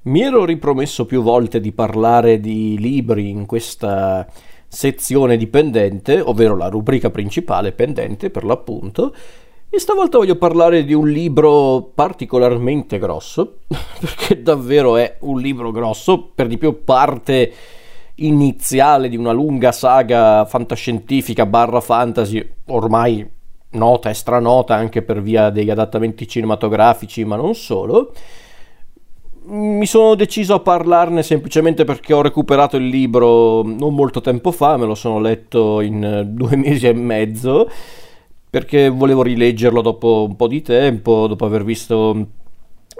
Mi ero ripromesso più volte di parlare di libri in questa sezione dipendente, ovvero la rubrica principale pendente per l'appunto, e stavolta voglio parlare di un libro particolarmente grosso, perché davvero è un libro grosso, per di più parte iniziale di una lunga saga fantascientifica barra fantasy, ormai nota e stranota anche per via degli adattamenti cinematografici, ma non solo mi sono deciso a parlarne semplicemente perché ho recuperato il libro non molto tempo fa, me lo sono letto in eh, due mesi e mezzo, perché volevo rileggerlo dopo un po' di tempo, dopo aver visto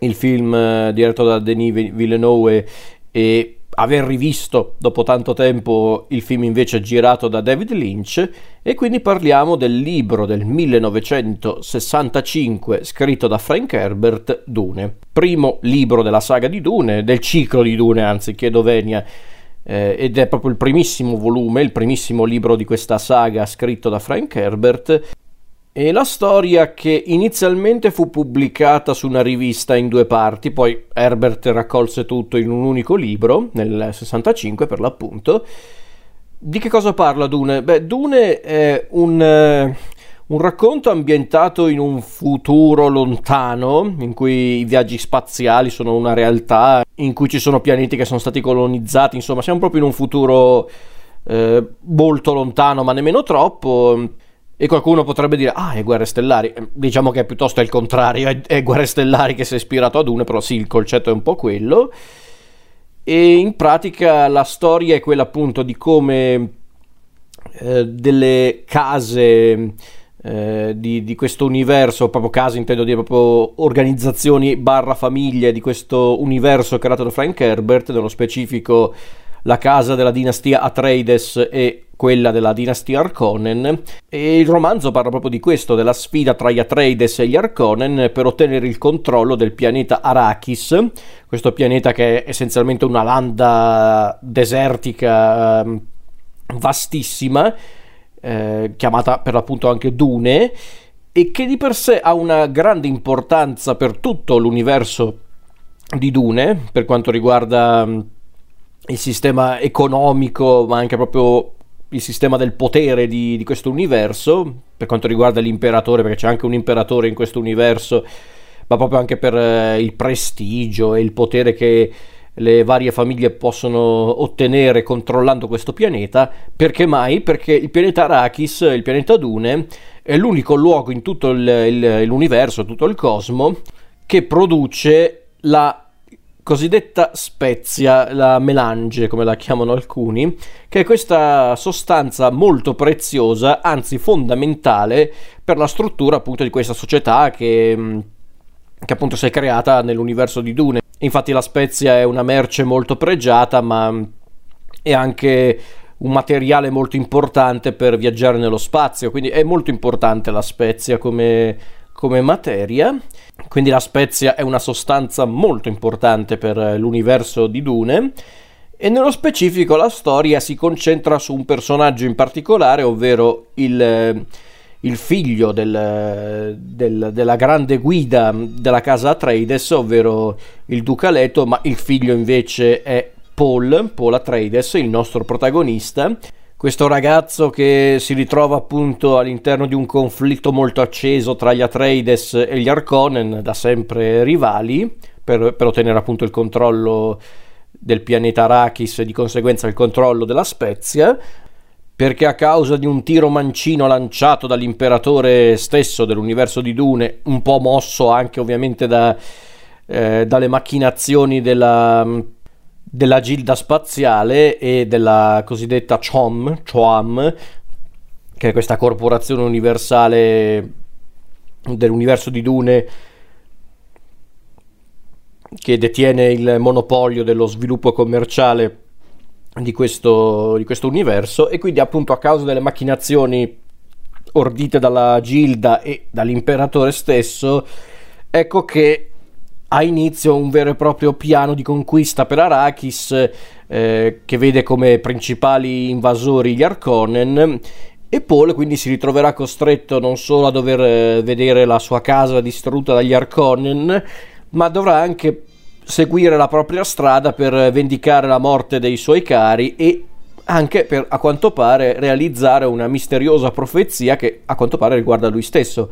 il film eh, diretto da Denis Villeneuve e aver rivisto dopo tanto tempo il film invece girato da David Lynch e quindi parliamo del libro del 1965 scritto da Frank Herbert Dune, primo libro della saga di Dune, del ciclo di Dune anzi chiedo venia. Eh, ed è proprio il primissimo volume, il primissimo libro di questa saga scritto da Frank Herbert e la storia che inizialmente fu pubblicata su una rivista in due parti, poi Herbert raccolse tutto in un unico libro, nel 65 per l'appunto. Di che cosa parla Dune? Beh, Dune è un, uh, un racconto ambientato in un futuro lontano, in cui i viaggi spaziali sono una realtà, in cui ci sono pianeti che sono stati colonizzati, insomma siamo proprio in un futuro uh, molto lontano, ma nemmeno troppo e qualcuno potrebbe dire, ah, è Guerre Stellari. Eh, diciamo che è piuttosto il contrario, è, è Guerre Stellari che si è ispirato ad una, però sì, il concetto è un po' quello. E in pratica la storia è quella appunto di come eh, delle case eh, di, di, questo universo, proprio case intendo dire proprio organizzazioni barra famiglie di questo universo creato da Frank Herbert, nello specifico la casa della dinastia Atreides e quella della dinastia Arkonen e il romanzo parla proprio di questo, della sfida tra gli Atreides e gli Arkonen per ottenere il controllo del pianeta Arrakis, questo pianeta che è essenzialmente una landa desertica ehm, vastissima, eh, chiamata per l'appunto anche Dune, e che di per sé ha una grande importanza per tutto l'universo di Dune, per quanto riguarda il sistema economico, ma anche proprio il sistema del potere di, di, questo universo, per quanto riguarda l'imperatore, perché c'è anche un imperatore in questo universo, ma proprio anche per eh, il prestigio e il potere che le varie famiglie possono ottenere controllando questo pianeta. Perché mai? Perché il pianeta Arrakis, il pianeta Dune, è l'unico luogo in tutto il, il, l'universo, tutto il cosmo, che produce la cosiddetta spezia, la melange come la chiamano alcuni, che è questa sostanza molto preziosa, anzi fondamentale per la struttura appunto di questa società che, mm, che appunto si è creata nell'universo di Dune. Infatti la spezia è una merce molto pregiata, ma è anche un materiale molto importante per viaggiare nello spazio, quindi è molto importante la spezia come come materia, quindi la spezia è una sostanza molto importante per eh, l'universo di Dune. E nello specifico la storia si concentra su un personaggio in particolare, ovvero il, eh, il figlio del, del, della grande guida della casa Atreides, ovvero il duca Leto, ma il figlio invece è Paul, Paul Atreides, il nostro protagonista, questo ragazzo che si ritrova appunto all'interno di un conflitto molto acceso tra gli Atreides e gli Arkonen, da sempre rivali, per, per ottenere appunto il controllo del pianeta Arrakis e di conseguenza il controllo della Spezia, perché a causa di un tiro mancino lanciato dall'imperatore stesso dell'universo di Dune, un po' mosso anche ovviamente da, eh, dalle macchinazioni della della gilda spaziale e della cosiddetta CHOM, CHOAM, che è questa corporazione universale dell'universo di Dune che detiene il monopolio dello sviluppo commerciale di questo, di questo universo e quindi appunto a causa delle macchinazioni ordite dalla Gilda e dall'imperatore stesso ecco che ha inizio un vero e proprio piano di conquista per Arrakis eh, che vede come principali invasori gli Arkonen e Paul quindi si ritroverà costretto non solo a dover eh, vedere la sua casa distrutta dagli Arkonen ma dovrà anche seguire la propria strada per vendicare la morte dei suoi cari e anche per a quanto pare realizzare una misteriosa profezia che a quanto pare riguarda lui stesso.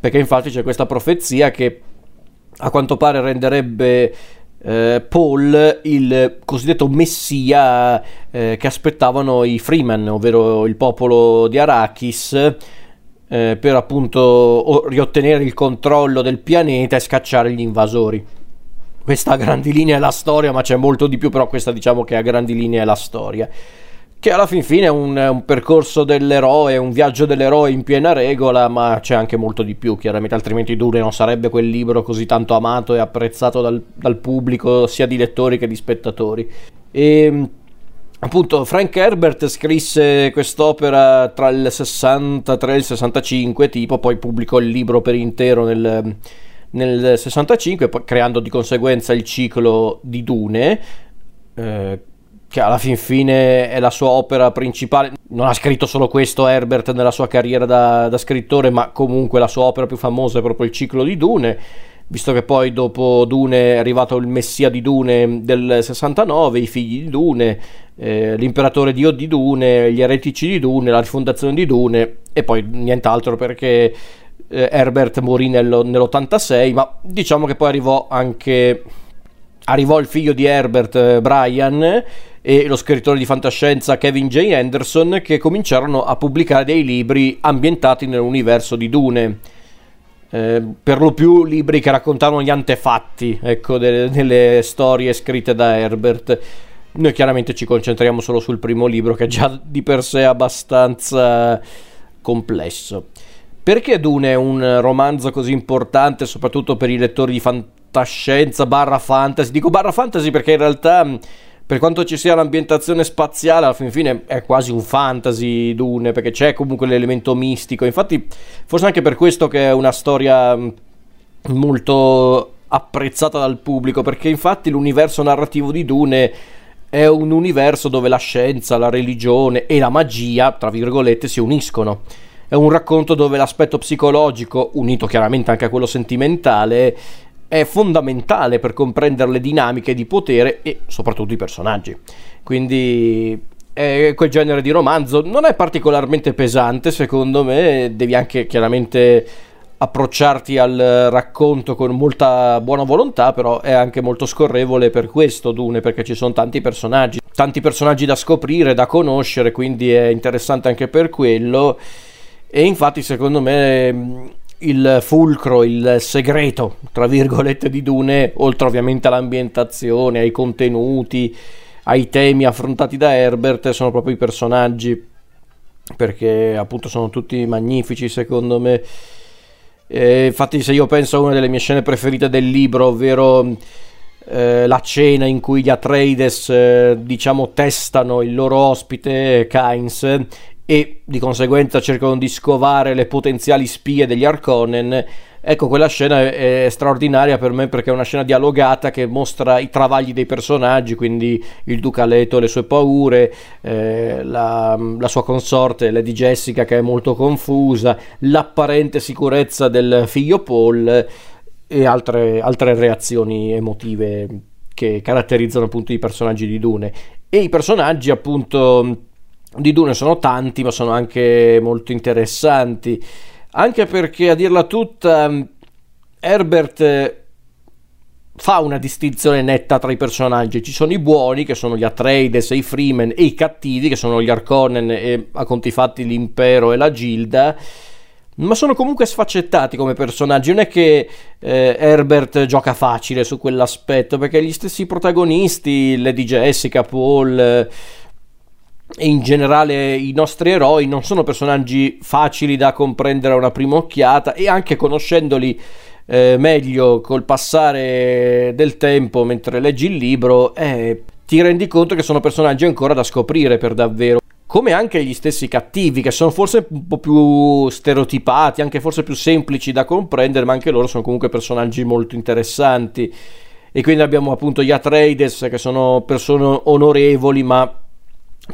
Perché infatti c'è questa profezia che a quanto pare renderebbe eh, Paul il cosiddetto messia eh, che aspettavano i Freeman, ovvero il popolo di Arrakis, eh, per appunto riottenere il controllo del pianeta e scacciare gli invasori. Questa a grandi linee è la storia, ma c'è molto di più, però questa diciamo che a grandi linee è la storia che alla fin fine è un, un, percorso dell'eroe, un viaggio dell'eroe in piena regola, ma c'è anche molto di più, chiaramente, altrimenti Dune non sarebbe quel libro così tanto amato e apprezzato dal, dal pubblico, sia di lettori che di spettatori. E appunto Frank Herbert scrisse quest'opera tra il 63 e il 65, tipo, poi pubblicò il libro per intero nel, nel 65, creando di conseguenza il ciclo di Dune. Eh, che alla fin fine è la sua opera principale. Non ha scritto solo questo Herbert nella sua carriera da, da, scrittore, ma comunque la sua opera più famosa è proprio il ciclo di Dune. Visto che poi dopo Dune è arrivato il Messia di Dune del 69, i figli di Dune, eh, l'imperatore Dio di Dune, gli eretici di Dune, la rifondazione di Dune e poi nient'altro perché eh, Herbert morì nello, nell'86, ma diciamo che poi arrivò anche arrivò il figlio di Herbert, eh, Brian, e lo scrittore di fantascienza Kevin J. Anderson che cominciarono a pubblicare dei libri ambientati nell'universo di Dune. Eh, per lo più libri che raccontavano gli antefatti ecco, delle, delle storie scritte da Herbert. Noi chiaramente ci concentriamo solo sul primo libro che è già di per sé abbastanza complesso. Perché Dune è un romanzo così importante, soprattutto per i lettori di fantascienza barra fantasy? Dico barra fantasy perché in realtà per quanto ci sia l'ambientazione spaziale, alla fin fine è quasi un fantasy Dune, perché c'è comunque l'elemento mistico. Infatti, forse anche per questo che è una storia mm, molto apprezzata dal pubblico, perché infatti l'universo narrativo di Dune è un universo dove la scienza, la religione e la magia, tra virgolette, si uniscono. È un racconto dove l'aspetto psicologico, unito chiaramente anche a quello sentimentale, è fondamentale per comprendere le dinamiche di potere e soprattutto i personaggi. Quindi è quel genere di romanzo non è particolarmente pesante, secondo me, devi anche chiaramente approcciarti al racconto con molta buona volontà, però è anche molto scorrevole per questo Dune, perché ci sono tanti personaggi, tanti personaggi da scoprire, da conoscere, quindi è interessante anche per quello. E infatti, secondo me, il fulcro, il segreto, tra virgolette, di Dune, oltre ovviamente all'ambientazione, ai contenuti, ai temi affrontati da Herbert, sono proprio i personaggi, perché appunto sono tutti magnifici secondo me. E infatti se io penso a una delle mie scene preferite del libro, ovvero eh, la cena in cui gli Atreides eh, diciamo testano il loro ospite Kynes e di conseguenza cercano di scovare le potenziali spie degli Arconen. Ecco, quella scena è, è, straordinaria per me perché è una scena dialogata che mostra i travagli dei personaggi, quindi il Duca Leto, le sue paure, eh, la, la, sua consorte Lady Jessica che è molto confusa, l'apparente sicurezza del figlio Paul e altre, altre reazioni emotive che caratterizzano appunto i personaggi di Dune. E i personaggi appunto di Dune sono tanti, ma sono anche molto interessanti. Anche perché, a dirla tutta, Herbert eh, fa una distinzione netta tra i personaggi. Ci sono i buoni, che sono gli Atreides e i Freeman, e i cattivi, che sono gli Arconen e a conti fatti l'impero e la Gilda. Ma sono comunque sfaccettati come personaggi. Non è che eh, Herbert gioca facile su quell'aspetto, perché gli stessi protagonisti, Lady Jessica, Paul. Eh, e in generale i nostri eroi non sono personaggi facili da comprendere a una prima occhiata e anche conoscendoli eh, meglio col passare del tempo mentre leggi il libro eh, ti rendi conto che sono personaggi ancora da scoprire per davvero. Come anche gli stessi cattivi che sono forse un po' più stereotipati anche forse più semplici da comprendere ma anche loro sono comunque personaggi molto interessanti. E quindi abbiamo appunto gli Atreides che sono persone onorevoli ma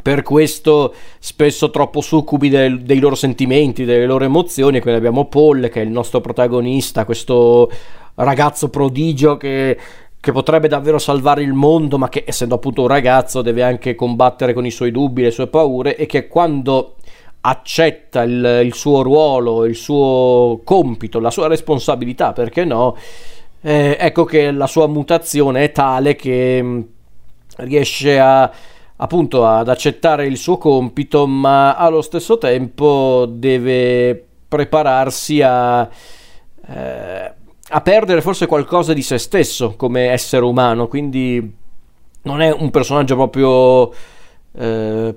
per questo spesso troppo succubi del, dei loro sentimenti, delle loro emozioni. Quindi abbiamo Paul che è il nostro protagonista, questo ragazzo prodigio che che potrebbe davvero salvare il mondo, ma che essendo appunto un ragazzo deve anche combattere con i suoi dubbi, le sue paure e che quando accetta il, il suo ruolo, il suo compito, la sua responsabilità, perché no? Eh, ecco che la sua mutazione è tale che mm, riesce a appunto ad accettare il suo compito, ma allo stesso tempo deve prepararsi a, eh, a perdere forse qualcosa di se stesso come essere umano, quindi non è un personaggio proprio eh,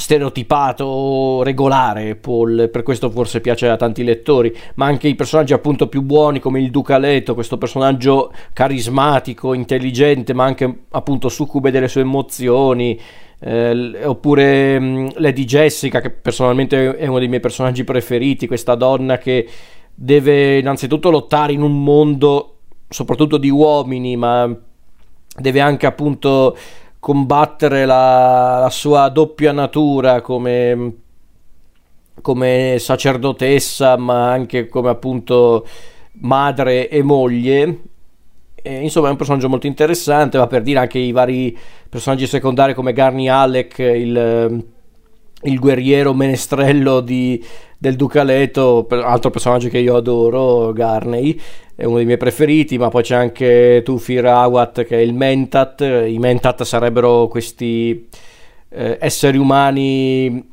stereotipato regolare Paul, per questo forse piace a tanti lettori, ma anche i personaggi appunto più buoni come il Duca Leto, questo personaggio carismatico, intelligente, ma anche appunto succube delle sue emozioni, eh, oppure mh, mm, Lady Jessica che personalmente è uno dei miei personaggi preferiti, questa donna che deve innanzitutto lottare in un mondo soprattutto di uomini, ma deve anche appunto combattere la, la sua doppia natura come, come sacerdotessa, ma anche come appunto madre e moglie. E, insomma, è un personaggio molto interessante. Va per dire anche i vari personaggi secondari come Garni Alec, il, il guerriero menestrello di, del Ducaleto, altro personaggio che io adoro, Garney è uno dei miei preferiti, ma poi c'è anche Tufir Awat che è il Mentat. I Mentat sarebbero questi eh, esseri umani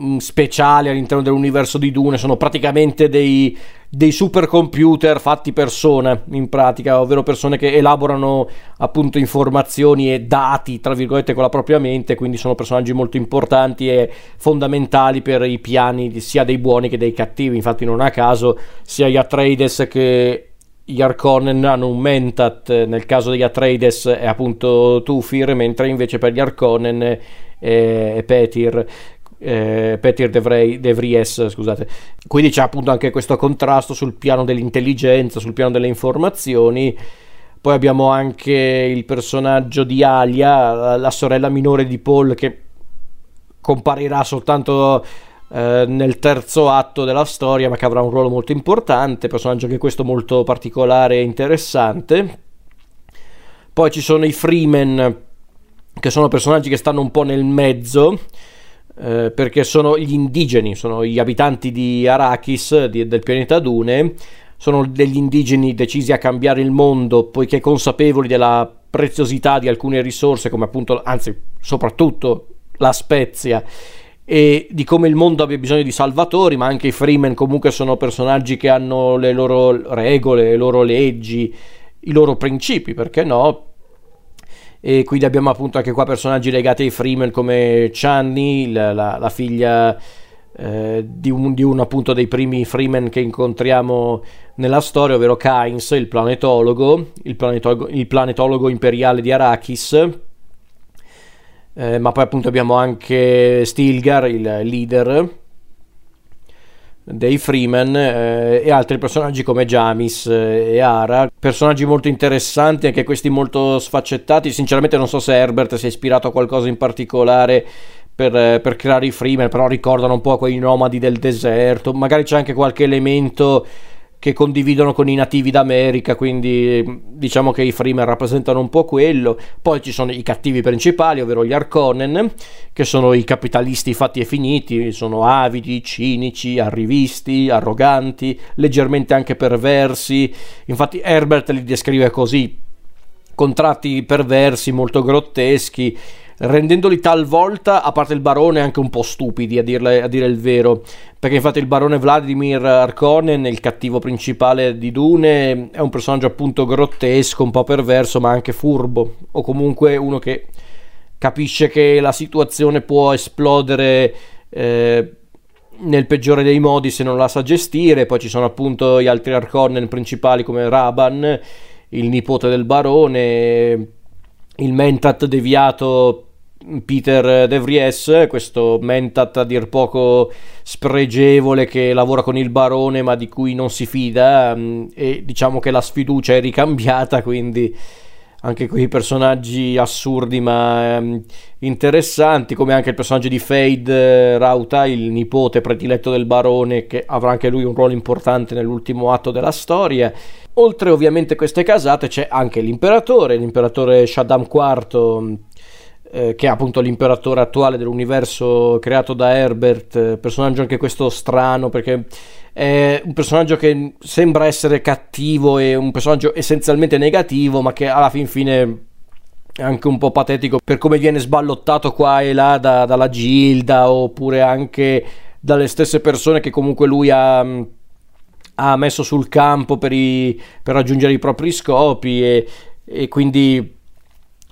mm, speciali all'interno dell'universo di Dune, sono praticamente dei, dei supercomputer fatti persone in pratica, ovvero persone che elaborano appunto informazioni e dati, tra virgolette, con la propria mente, quindi sono personaggi molto importanti e fondamentali per i piani sia dei buoni che dei cattivi, infatti non a caso sia gli Atreides che gli Arconen hanno un Mentat, nel caso degli Atreides è appunto Tufir, mentre invece per gli Arconen è, è Petir. Eh, Petir de Vries, scusate. Quindi c'è appunto anche questo contrasto sul piano dell'intelligenza, sul piano delle informazioni. Poi abbiamo anche il personaggio di Alia, la sorella minore di Paul, che comparirà soltanto eh, nel terzo atto della storia, ma che avrà un ruolo molto importante, personaggio anche questo molto particolare e interessante. Poi ci sono i Freemen, che sono personaggi che stanno un po' nel mezzo, eh, perché sono gli indigeni, sono gli abitanti di Arrakis, di, del pianeta Dune, sono degli indigeni decisi a cambiare il mondo, poiché consapevoli della preziosità di alcune risorse, come appunto, anzi, soprattutto la spezia e di come il mondo abbia bisogno di salvatori, ma anche i Freeman comunque sono personaggi che hanno le loro regole, le loro leggi, i loro principi, perché no? E quindi abbiamo appunto anche qua personaggi legati ai Freeman come Channy, la, la, la figlia eh, di, un, di uno appunto dei primi Freeman che incontriamo nella storia, ovvero Kynes, il planetologo, il planetologo, il planetologo imperiale di Arrakis eh, ma poi appunto abbiamo anche Stilgar, il leader dei Freeman eh, e altri personaggi come Jamis eh, e Ara, personaggi molto interessanti, anche questi molto sfaccettati. Sinceramente non so se Herbert si è ispirato a qualcosa in particolare per, eh, per creare i Freeman, però ricordano un po' quei nomadi del deserto, magari c'è anche qualche elemento che condividono con i nativi d'America, quindi diciamo che i Freeman rappresentano un po' quello. Poi ci sono i cattivi principali, ovvero gli Arconen, che sono i capitalisti fatti e finiti, sono avidi, cinici, arrivisti, arroganti, leggermente anche perversi. Infatti Herbert li descrive così, contratti perversi, molto grotteschi rendendoli talvolta, a parte il barone, anche un po' stupidi a, dirle, a dire il vero. Perché infatti il barone Vladimir Arkonen, il cattivo principale di Dune, è un personaggio appunto grottesco, un po' perverso, ma anche furbo. O comunque uno che capisce che la situazione può esplodere. Eh, nel peggiore dei modi se non la sa gestire. Poi ci sono appunto gli altri Arkonnen principali come Raban, il nipote del barone, il Mentat deviato Peter De Vries, questo Mentat a dir poco spregevole che lavora con il barone ma di cui non si fida mm, e diciamo che la sfiducia è ricambiata quindi anche quei personaggi assurdi ma ehm, interessanti, come anche il personaggio di Fade eh, Rauta, il nipote prediletto del barone, che avrà anche lui un ruolo importante nell'ultimo atto della storia. Oltre ovviamente queste casate c'è anche l'imperatore, l'imperatore Shaddam IV, eh, che è appunto l'imperatore attuale dell'universo creato da Herbert, eh, personaggio anche questo strano perché è un personaggio che sembra essere cattivo e un personaggio essenzialmente negativo, ma che alla fin fine è anche un po' patetico per come viene sballottato qua e là da, dalla Gilda oppure anche dalle stesse persone che comunque lui ha, ha messo sul campo per, i, per raggiungere i propri scopi e, e quindi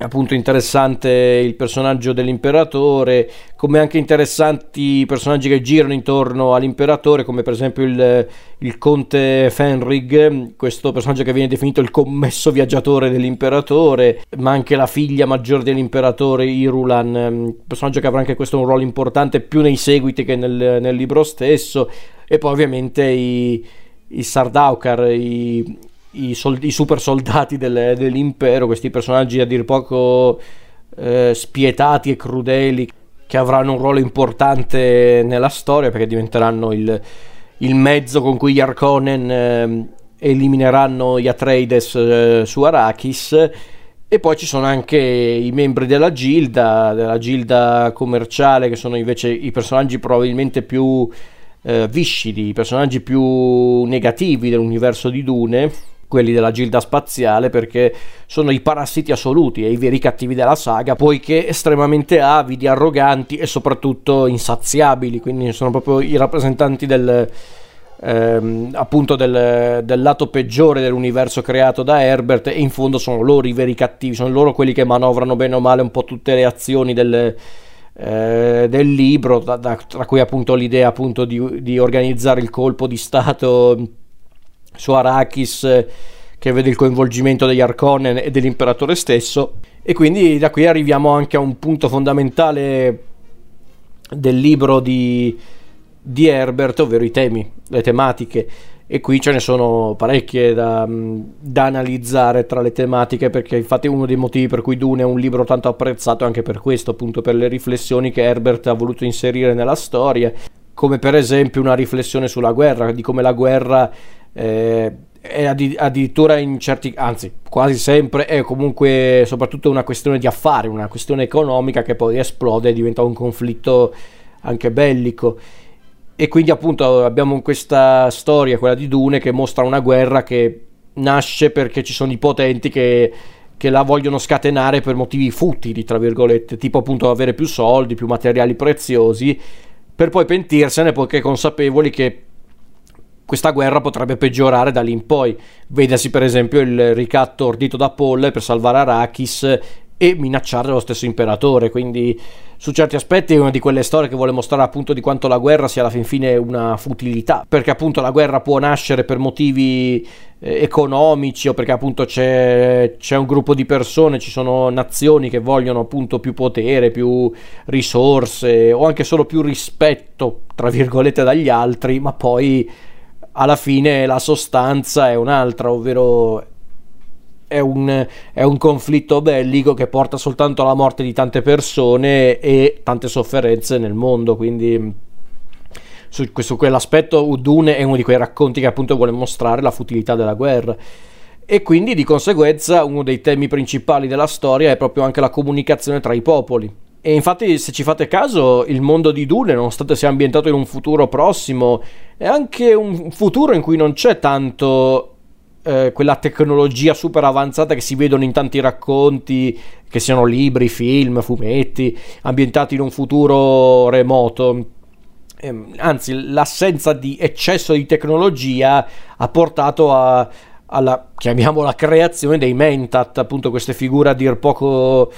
appunto interessante il personaggio dell'imperatore, come anche interessanti i personaggi che girano intorno all'imperatore, come per esempio il, il, conte Fenrig, questo personaggio che viene definito il commesso viaggiatore dell'imperatore, ma anche la figlia maggiore dell'imperatore Irulan, personaggio che avrà anche questo un ruolo importante più nei seguiti che nel, nel libro stesso, e poi ovviamente i, i Sardaukar, i, i, soldi, i super soldati del, dell'impero, questi personaggi a dir poco eh, spietati e crudeli che avranno un ruolo importante nella storia perché diventeranno il, il mezzo con cui gli Arconen eh, elimineranno gli Atreides eh, su Arrakis. E poi ci sono anche i membri della gilda, della gilda commerciale che sono invece i personaggi probabilmente più eh, viscidi, i personaggi più negativi dell'universo di Dune quelli della gilda spaziale perché sono i parassiti assoluti e i veri cattivi della saga poiché estremamente avidi, arroganti e soprattutto insaziabili. Quindi sono proprio i rappresentanti del, ehm, appunto del, del, lato peggiore dell'universo creato da Herbert e in fondo sono loro i veri cattivi sono loro quelli che manovrano bene o male un po' tutte le azioni del, eh, del libro da, da, tra cui appunto l'idea appunto di, di organizzare il colpo di stato su Arrakis che vede il coinvolgimento degli Arconen e dell'imperatore stesso. E quindi da qui arriviamo anche a un punto fondamentale del libro di, di Herbert, ovvero i temi, le tematiche e qui ce ne sono parecchie da, da, analizzare tra le tematiche perché infatti uno dei motivi per cui Dune è un libro tanto apprezzato è anche per questo, appunto per le riflessioni che Herbert ha voluto inserire nella storia, come per esempio una riflessione sulla guerra, di come la guerra eh, è addirittura in certi, anzi quasi sempre è comunque soprattutto una questione di affari, una questione economica che poi esplode e diventa un conflitto anche bellico. E quindi appunto abbiamo questa storia, quella di Dune, che mostra una guerra che nasce perché ci sono i potenti che, che la vogliono scatenare per motivi futili, tra virgolette, tipo appunto avere più soldi, più materiali preziosi, per poi pentirsene poiché consapevoli che questa guerra potrebbe peggiorare da lì in poi. Vedasi per esempio il ricatto ordito da Paul per salvare Arrakis e minacciare lo stesso imperatore. Quindi, su certi aspetti, è una di quelle storie che vuole mostrare appunto di quanto la guerra sia alla fin fine una futilità. Perché appunto la guerra può nascere per motivi eh, economici o perché appunto c'è, c'è un gruppo di persone, ci sono nazioni che vogliono appunto più potere, più risorse o anche solo più rispetto, tra virgolette, dagli altri, ma poi alla fine la sostanza è un'altra, ovvero è un, è un, conflitto bellico che porta soltanto alla morte di tante persone e tante sofferenze nel mondo. Quindi, su, su quell'aspetto, Udune è uno di quei racconti che appunto vuole mostrare la futilità della guerra. E quindi di conseguenza uno dei temi principali della storia è proprio anche la comunicazione tra i popoli. E infatti, se ci fate caso, il mondo di Dune, nonostante sia ambientato in un futuro prossimo, è anche un futuro in cui non c'è tanto eh, quella tecnologia super avanzata che si vedono in tanti racconti, che siano libri, film, fumetti, ambientati in un futuro remoto. Ehm, anzi, l'assenza di eccesso di tecnologia ha portato a, alla, chiamiamola, creazione dei Mentat, appunto queste figure a dir poco...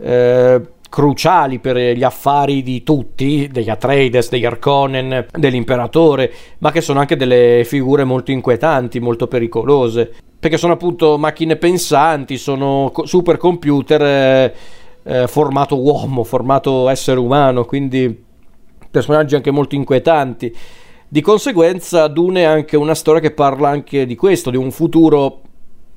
Eh, cruciali per gli affari di tutti, degli Atreides, degli Arconen, dell'imperatore, ma che sono anche delle figure molto inquietanti, molto pericolose, perché sono appunto macchine pensanti, sono supercomputer eh, eh, formato uomo, formato essere umano, quindi personaggi anche molto inquietanti. Di conseguenza Dune è anche una storia che parla anche di questo, di un futuro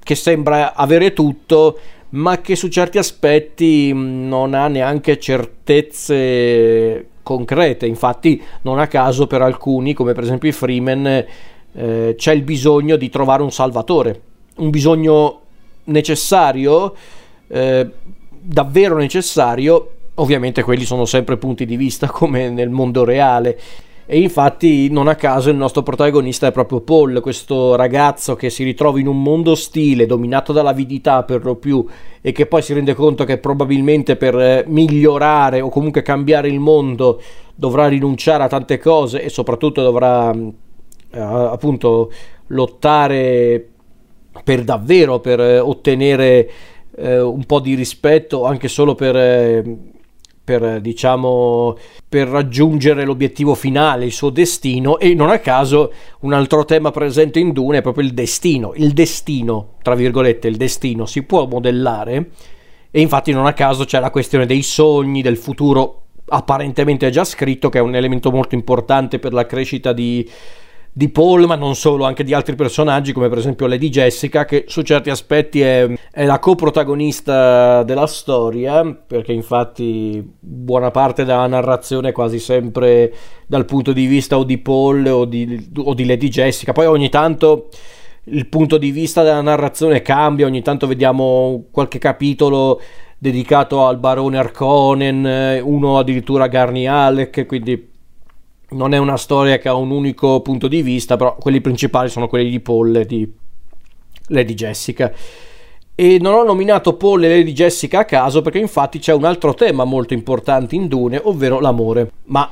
che sembra avere tutto, ma che su certi aspetti mm, non ha neanche certezze concrete. Infatti, non a caso per alcuni, come per esempio i Freeman, eh, c'è il bisogno di trovare un salvatore, un bisogno necessario, eh, davvero necessario. Ovviamente quelli sono sempre punti di vista come nel mondo reale e infatti non a caso il nostro protagonista è proprio Paul, questo ragazzo che si ritrova in un mondo ostile, dominato dall'avidità per lo più, e che poi si rende conto che probabilmente per eh, migliorare o comunque cambiare il mondo dovrà rinunciare a tante cose e soprattutto dovrà eh, appunto lottare per davvero per eh, ottenere eh, un po' di rispetto anche solo per per, diciamo, per raggiungere l'obiettivo finale, il suo destino e non a caso un altro tema presente in Dune è proprio il destino, il destino, tra virgolette, il destino si può modellare e infatti non a caso c'è la questione dei sogni, del futuro apparentemente già scritto che è un elemento molto importante per la crescita di, di Paul, ma non solo, anche di altri personaggi, come per esempio Lady Jessica, che su certi aspetti è, è la coprotagonista della storia, perché infatti buona parte della narrazione è quasi sempre dal punto di vista o di Paul o di, o di Lady Jessica. Poi ogni tanto il punto di vista della narrazione cambia, ogni tanto vediamo qualche capitolo dedicato al barone Arconen, uno addirittura a Garni Alec, quindi non è una storia che ha un unico punto di vista, però quelli principali sono quelli di Paul e di Lady Jessica. E non ho nominato Paul e Lady Jessica a caso perché infatti c'è un altro tema molto importante in Dune, ovvero l'amore. Ma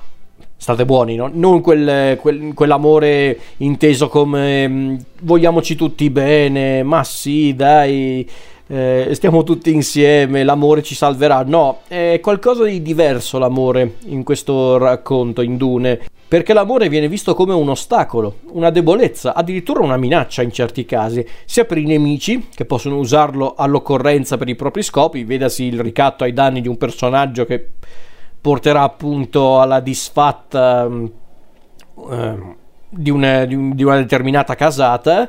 state buoni, no? non quel, quel, quell'amore inteso come mm, vogliamoci tutti bene, ma sì, dai, eh, stiamo tutti insieme, l'amore ci salverà. No, è qualcosa di diverso l'amore in questo racconto, in Dune, perché l'amore viene visto come un ostacolo, una debolezza, addirittura una minaccia in certi casi, sia per i nemici, che possono usarlo all'occorrenza per i propri scopi, vedasi il ricatto ai danni di un personaggio che porterà appunto alla disfatta eh, di, una, di, un, di una determinata casata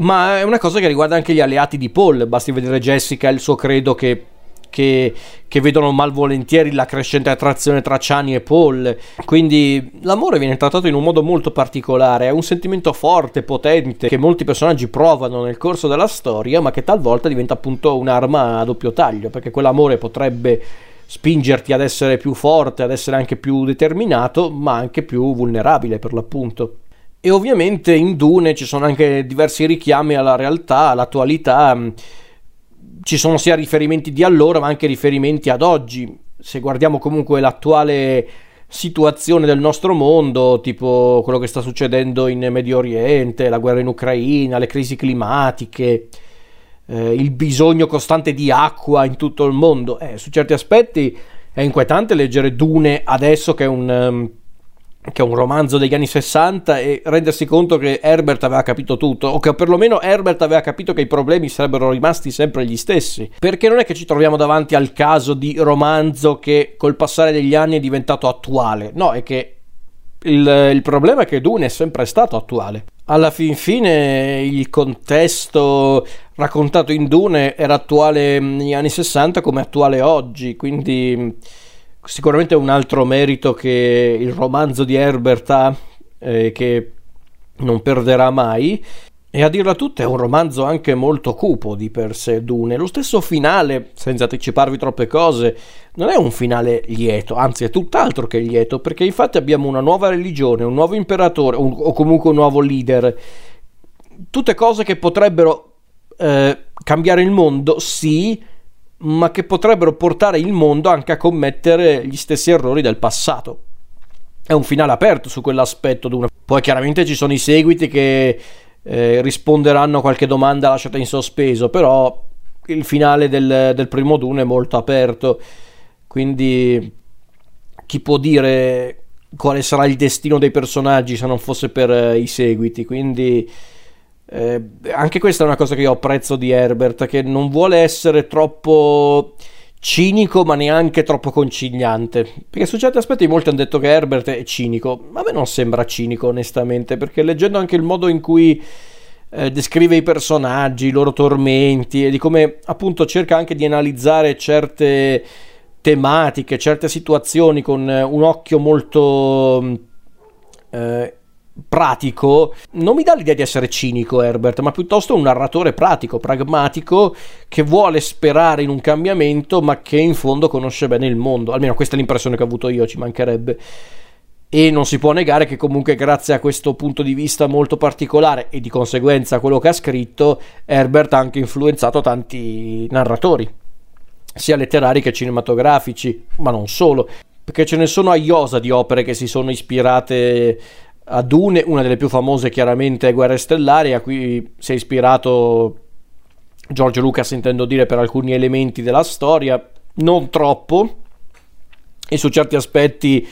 ma è una cosa che riguarda anche gli alleati di Paul. Basti vedere Jessica e il suo credo che, che, che, vedono malvolentieri la crescente attrazione tra Chani e Paul. Quindi l'amore viene trattato in un modo molto particolare. È un sentimento forte, potente, che molti personaggi provano nel corso della storia, ma che talvolta diventa appunto un'arma a doppio taglio, perché quell'amore potrebbe spingerti ad essere più forte, ad essere anche più determinato, ma anche più vulnerabile per l'appunto. E ovviamente in Dune ci sono anche diversi richiami alla realtà, all'attualità. Mm, ci sono sia riferimenti di allora, ma anche riferimenti ad oggi. Se guardiamo comunque l'attuale situazione del nostro mondo, tipo quello che sta succedendo in Medio Oriente, la guerra in Ucraina, le crisi climatiche, eh, il bisogno costante di acqua in tutto il mondo, eh, su certi aspetti è inquietante leggere Dune adesso che è un um, che è un romanzo degli anni 60 e rendersi conto che Herbert aveva capito tutto o che perlomeno Herbert aveva capito che i problemi sarebbero rimasti sempre gli stessi. Perché non è che ci troviamo davanti al caso di romanzo che col passare degli anni è diventato attuale. No è che il, il problema è che Dune è sempre stato attuale. Alla fin fine il contesto raccontato in Dune era attuale negli anni 60 come attuale oggi quindi sicuramente un altro merito che il romanzo di Herbert ha, eh, che non perderà mai. E a dirla tutta è un romanzo anche molto cupo di per sé Dune. Lo stesso finale, senza anticiparvi troppe cose, non è un finale lieto, anzi è tutt'altro che lieto, perché infatti abbiamo una nuova religione, un nuovo imperatore, un, o comunque un nuovo leader. Tutte cose che potrebbero eh, cambiare il mondo, sì, ma che potrebbero portare il mondo anche a commettere gli stessi errori del passato. È un finale aperto su quell'aspetto. Una... Poi chiaramente ci sono i seguiti che eh, risponderanno a qualche domanda lasciata in sospeso, però il finale del, del primo Dune è molto aperto, quindi chi può dire quale sarà il destino dei personaggi se non fosse per eh, i seguiti, quindi eh, anche questa è una cosa che io apprezzo di Herbert, che non vuole essere troppo cinico ma neanche troppo conciliante. Perché su certi aspetti molti hanno detto che Herbert è cinico. Ma a me non sembra cinico onestamente perché leggendo anche il modo in cui eh, descrive i personaggi, i loro tormenti e di come appunto cerca anche di analizzare certe tematiche, certe situazioni con un occhio molto eh, pratico, non mi dà l'idea di essere cinico Herbert, ma piuttosto un narratore pratico, pragmatico, che vuole sperare in un cambiamento, ma che in fondo conosce bene il mondo. Almeno questa è l'impressione che ho avuto io, ci mancherebbe. E non si può negare che comunque grazie a questo punto di vista molto particolare e di conseguenza a quello che ha scritto, Herbert ha anche influenzato tanti narratori, sia letterari che cinematografici, ma non solo, perché ce ne sono a iosa di opere che si sono ispirate a Dune, una delle più famose chiaramente è Guerre Stellari, a cui si è ispirato George Lucas, intendo dire, per alcuni elementi della storia, non troppo, e su certi aspetti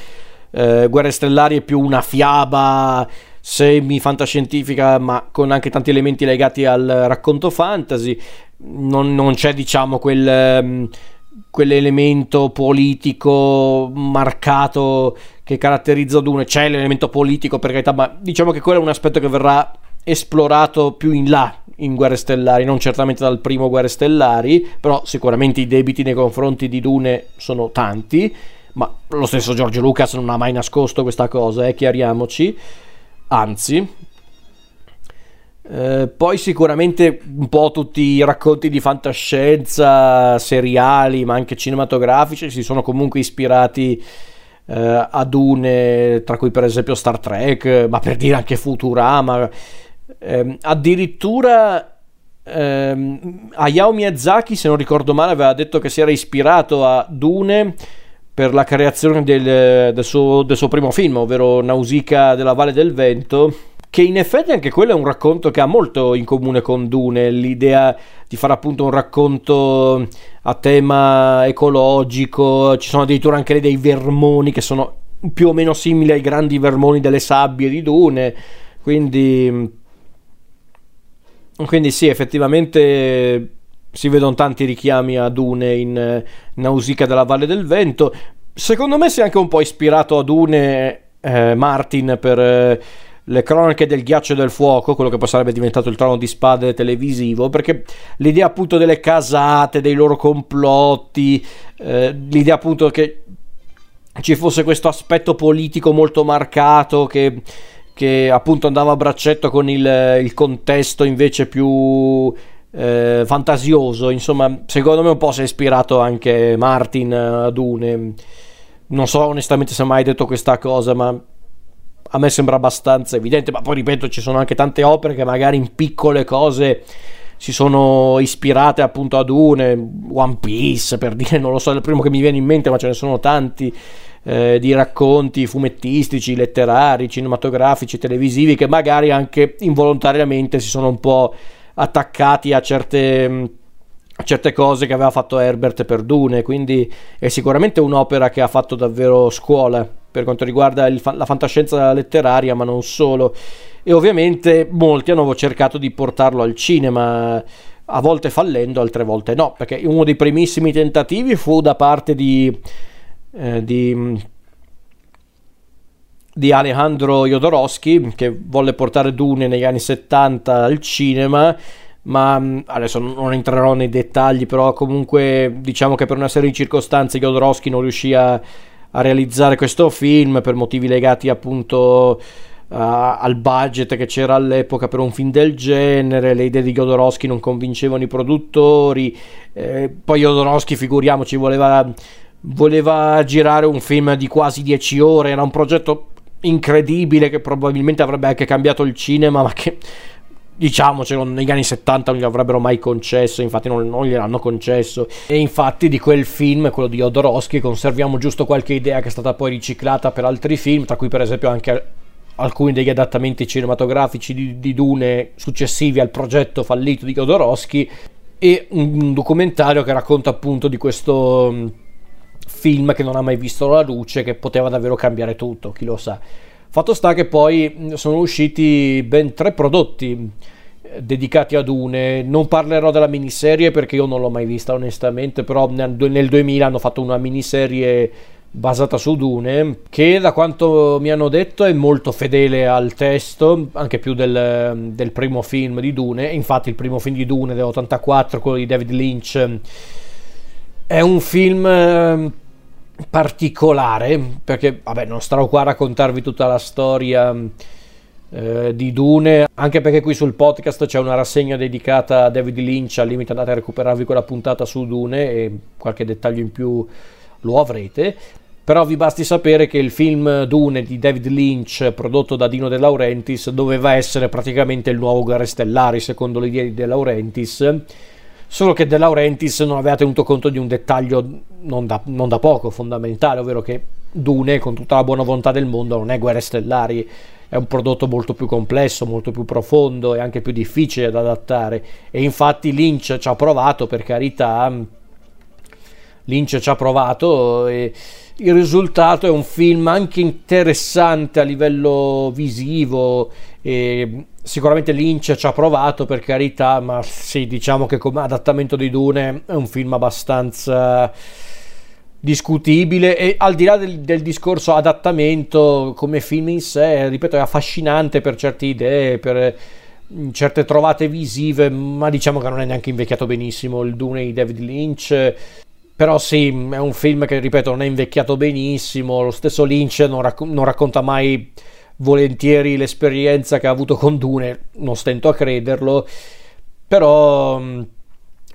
eh, Guerre Stellari è più una fiaba semi-fantascientifica, ma con anche tanti elementi legati al racconto fantasy. Non, non c'è, diciamo, quel... Um, quell'elemento politico marcato che caratterizza Dune. C'è l'elemento politico per carità, ma diciamo che quello è un aspetto che verrà esplorato più in là in Guerre Stellari, non certamente dal primo Guerre Stellari, però sicuramente i debiti nei confronti di Dune sono tanti, ma lo stesso George Lucas non ha mai nascosto questa cosa, eh, chiariamoci. Anzi, eh, poi sicuramente un po' tutti i racconti di fantascienza, seriali, ma anche cinematografici si sono comunque ispirati eh, ad une, tra cui per esempio Star Trek, ma per dire anche Futurama. Eh, addirittura ehm, Hayao Miyazaki, se non ricordo male, aveva detto che si era ispirato a Dune per la creazione del, del, suo, del suo primo film, ovvero Nausicaa della Valle del Vento che in effetti anche quello è un racconto che ha molto in comune con Dune, l'idea di fare appunto un racconto a tema ecologico, ci sono addirittura anche dei vermoni che sono più o meno simili ai grandi vermoni delle sabbie di Dune, quindi, quindi sì, effettivamente si vedono tanti richiami a Dune in Nausicaa della Valle del Vento. Secondo me si è anche un po' ispirato a Dune eh, Martin per... Eh, le cronache del ghiaccio e del fuoco, quello che poi sarebbe diventato il trono di spade televisivo, perché l'idea appunto delle casate, dei loro complotti, eh, l'idea appunto che ci fosse questo aspetto politico molto marcato che, che appunto andava a braccetto con il, il contesto invece più eh, fantasioso, insomma secondo me un po' si è ispirato anche Martin a Dune, non so onestamente se ha mai detto questa cosa, ma a me sembra abbastanza evidente, ma poi ripeto ci sono anche tante opere che magari in piccole cose si sono ispirate appunto ad une, One Piece per dire, non lo so, è il primo che mi viene in mente, ma ce ne sono tanti eh, di racconti fumettistici, letterari, cinematografici, televisivi che magari anche involontariamente si sono un po' attaccati a certe certe cose che aveva fatto Herbert per Dune, quindi è sicuramente un'opera che ha fatto davvero scuola per quanto riguarda il, la fantascienza letteraria, ma non solo. E ovviamente molti hanno cercato di portarlo al cinema, a volte fallendo, altre volte no, perché uno dei primissimi tentativi fu da parte di, eh, di, di Alejandro Jodorowsky, che volle portare Dune negli anni 70 al cinema ma mm, adesso non entrerò nei dettagli, però comunque diciamo che per una serie di circostanze Jodorowsky non riuscì a, a realizzare questo film per motivi legati appunto uh, al budget che c'era all'epoca per un film del genere, le idee di Jodorowsky non convincevano i produttori, eh, poi Jodorowsky figuriamoci voleva, voleva girare un film di quasi 10 ore, era un progetto incredibile che probabilmente avrebbe anche cambiato il cinema ma che diciamocelo, negli anni 70 non gli avrebbero mai concesso, infatti non, non gliel'hanno concesso. E infatti di quel film, quello di Odorowski, conserviamo giusto qualche idea che è stata poi riciclata per altri film, tra cui per esempio anche alcuni degli adattamenti cinematografici di, di Dune successivi al progetto fallito di Jodorowsky e un documentario che racconta appunto di questo mm, film che non ha mai visto la luce, che poteva davvero cambiare tutto, chi lo sa. Fatto sta che poi sono usciti ben tre prodotti eh, dedicati ad une. Non parlerò della miniserie perché io non l'ho mai vista onestamente, però nel 2000 hanno fatto una miniserie basata su Dune, che da quanto mi hanno detto è molto fedele al testo, anche più del, del primo film di Dune. Infatti il primo film di Dune dell'84, quello di David Lynch, è un film ehm, particolare, perché vabbè non starò qua a raccontarvi tutta la storia eh, di Dune, anche perché qui sul podcast c'è una rassegna dedicata a David Lynch, al limite andate a recuperarvi quella puntata su Dune e qualche dettaglio in più lo avrete. Però vi basti sapere che il film Dune di David Lynch, prodotto da Dino De Laurentiis, doveva essere praticamente il nuovo Guerre Stellari, secondo le idee di De Laurentiis. Solo che De Laurentiis non aveva tenuto conto di un dettaglio non da, non da poco, fondamentale, ovvero che Dune, con tutta la buona volontà del mondo, non è Guerre Stellari, è un prodotto molto più complesso, molto più profondo e anche più difficile da adattare. E infatti Lynch ci ha provato, per carità. Lynch ci ha provato e il risultato è un film anche interessante a livello visivo. E sicuramente Lynch ci ha provato, per carità, ma sì, diciamo che come adattamento di Dune è un film abbastanza discutibile e al di là del, del, discorso adattamento come film in sé, ripeto, è affascinante per certe idee, per certe trovate visive, ma diciamo che non è neanche invecchiato benissimo il Dune di David Lynch. Però sì, è un film che, ripeto, non è invecchiato benissimo. Lo stesso Lynch non, racc- non racconta mai volentieri l'esperienza che ha avuto con Dune, non stento a crederlo. Però mm,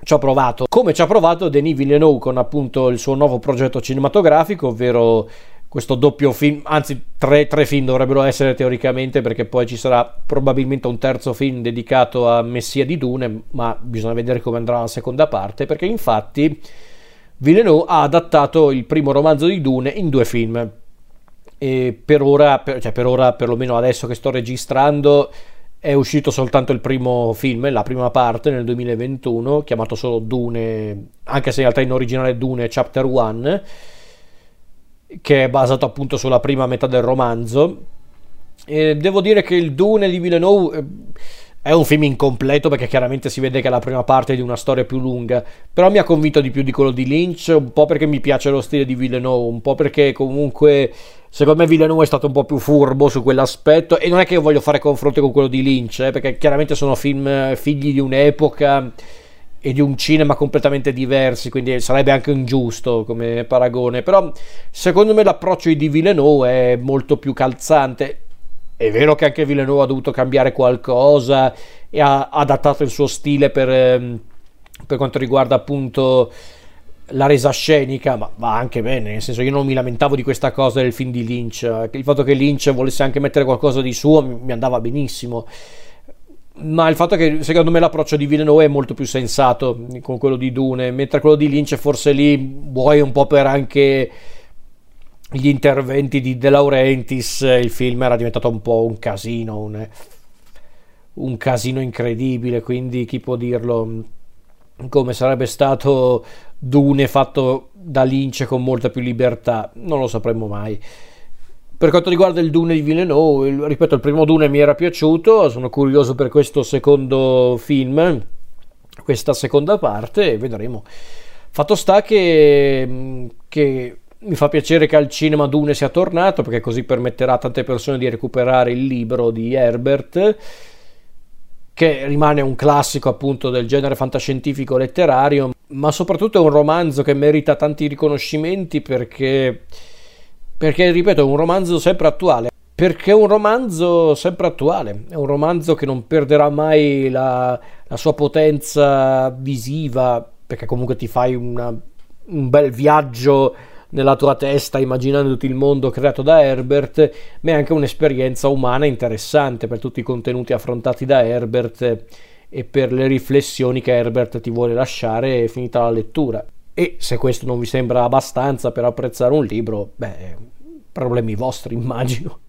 ci ha provato. Come ci ha provato Denis Villeneuve con appunto il suo nuovo progetto cinematografico, ovvero questo doppio film, anzi tre, tre, film dovrebbero essere teoricamente perché poi ci sarà probabilmente un terzo film dedicato a Messia di Dune, ma bisogna vedere come andrà la seconda parte perché infatti Villeneuve ha adattato il primo romanzo di Dune in due film. E per ora, per, cioè per ora, perlomeno adesso che sto registrando, è uscito soltanto il primo film, la prima parte nel 2021, chiamato solo Dune, anche se in realtà in originale Dune Chapter 1, che è basato appunto sulla prima metà del romanzo. E devo dire che il Dune di Villeneuve eh, è un film incompleto perché chiaramente si vede che è la prima parte di una storia più lunga, però mi ha convinto di più di quello di Lynch, un po' perché mi piace lo stile di Villeneuve, un po' perché comunque Secondo me Villeneuve è stato un po' più furbo su quell'aspetto e non è che io voglio fare confronto con quello di Lynch, eh, perché chiaramente sono film eh, figli di un'epoca e di un cinema completamente diversi, quindi sarebbe anche ingiusto come paragone, però secondo me l'approccio di Villeneuve è molto più calzante. È vero che anche Villeneuve ha dovuto cambiare qualcosa e ha adattato il suo stile per, ehm, per quanto riguarda appunto la resa scenica, ma va anche bene, nel senso io non mi lamentavo di questa cosa del film di Lynch, il fatto che Lynch volesse anche mettere qualcosa di suo mi andava benissimo, ma il fatto che secondo me l'approccio di Villeneuve è molto più sensato con quello di Dune, mentre quello di Lynch forse lì vuoi un po' per anche gli interventi di De Laurentiis, il film era diventato un po' un casino, un, un casino incredibile, quindi chi può dirlo come sarebbe stato Dune fatto da Lynch con molta più libertà, non lo sapremmo mai. Per quanto riguarda il Dune di Villeneuve, ripeto, il primo Dune mi era piaciuto, sono curioso per questo secondo film, questa seconda parte, vedremo. Fatto sta che, che mi fa piacere che al cinema Dune sia tornato, perché così permetterà a tante persone di recuperare il libro di Herbert che rimane un classico appunto del genere fantascientifico letterario, ma soprattutto è un romanzo che merita tanti riconoscimenti perché, perché ripeto, è un romanzo sempre attuale. Perché è un romanzo sempre attuale, è un romanzo che non perderà mai la, la sua potenza visiva, perché comunque ti fai una, un bel viaggio nella tua testa immaginandoti il mondo creato da Herbert, ma è anche un'esperienza umana interessante per tutti i contenuti affrontati da Herbert e per le riflessioni che Herbert ti vuole lasciare finita la lettura. E se questo non vi sembra abbastanza per apprezzare un libro, beh, problemi vostri immagino.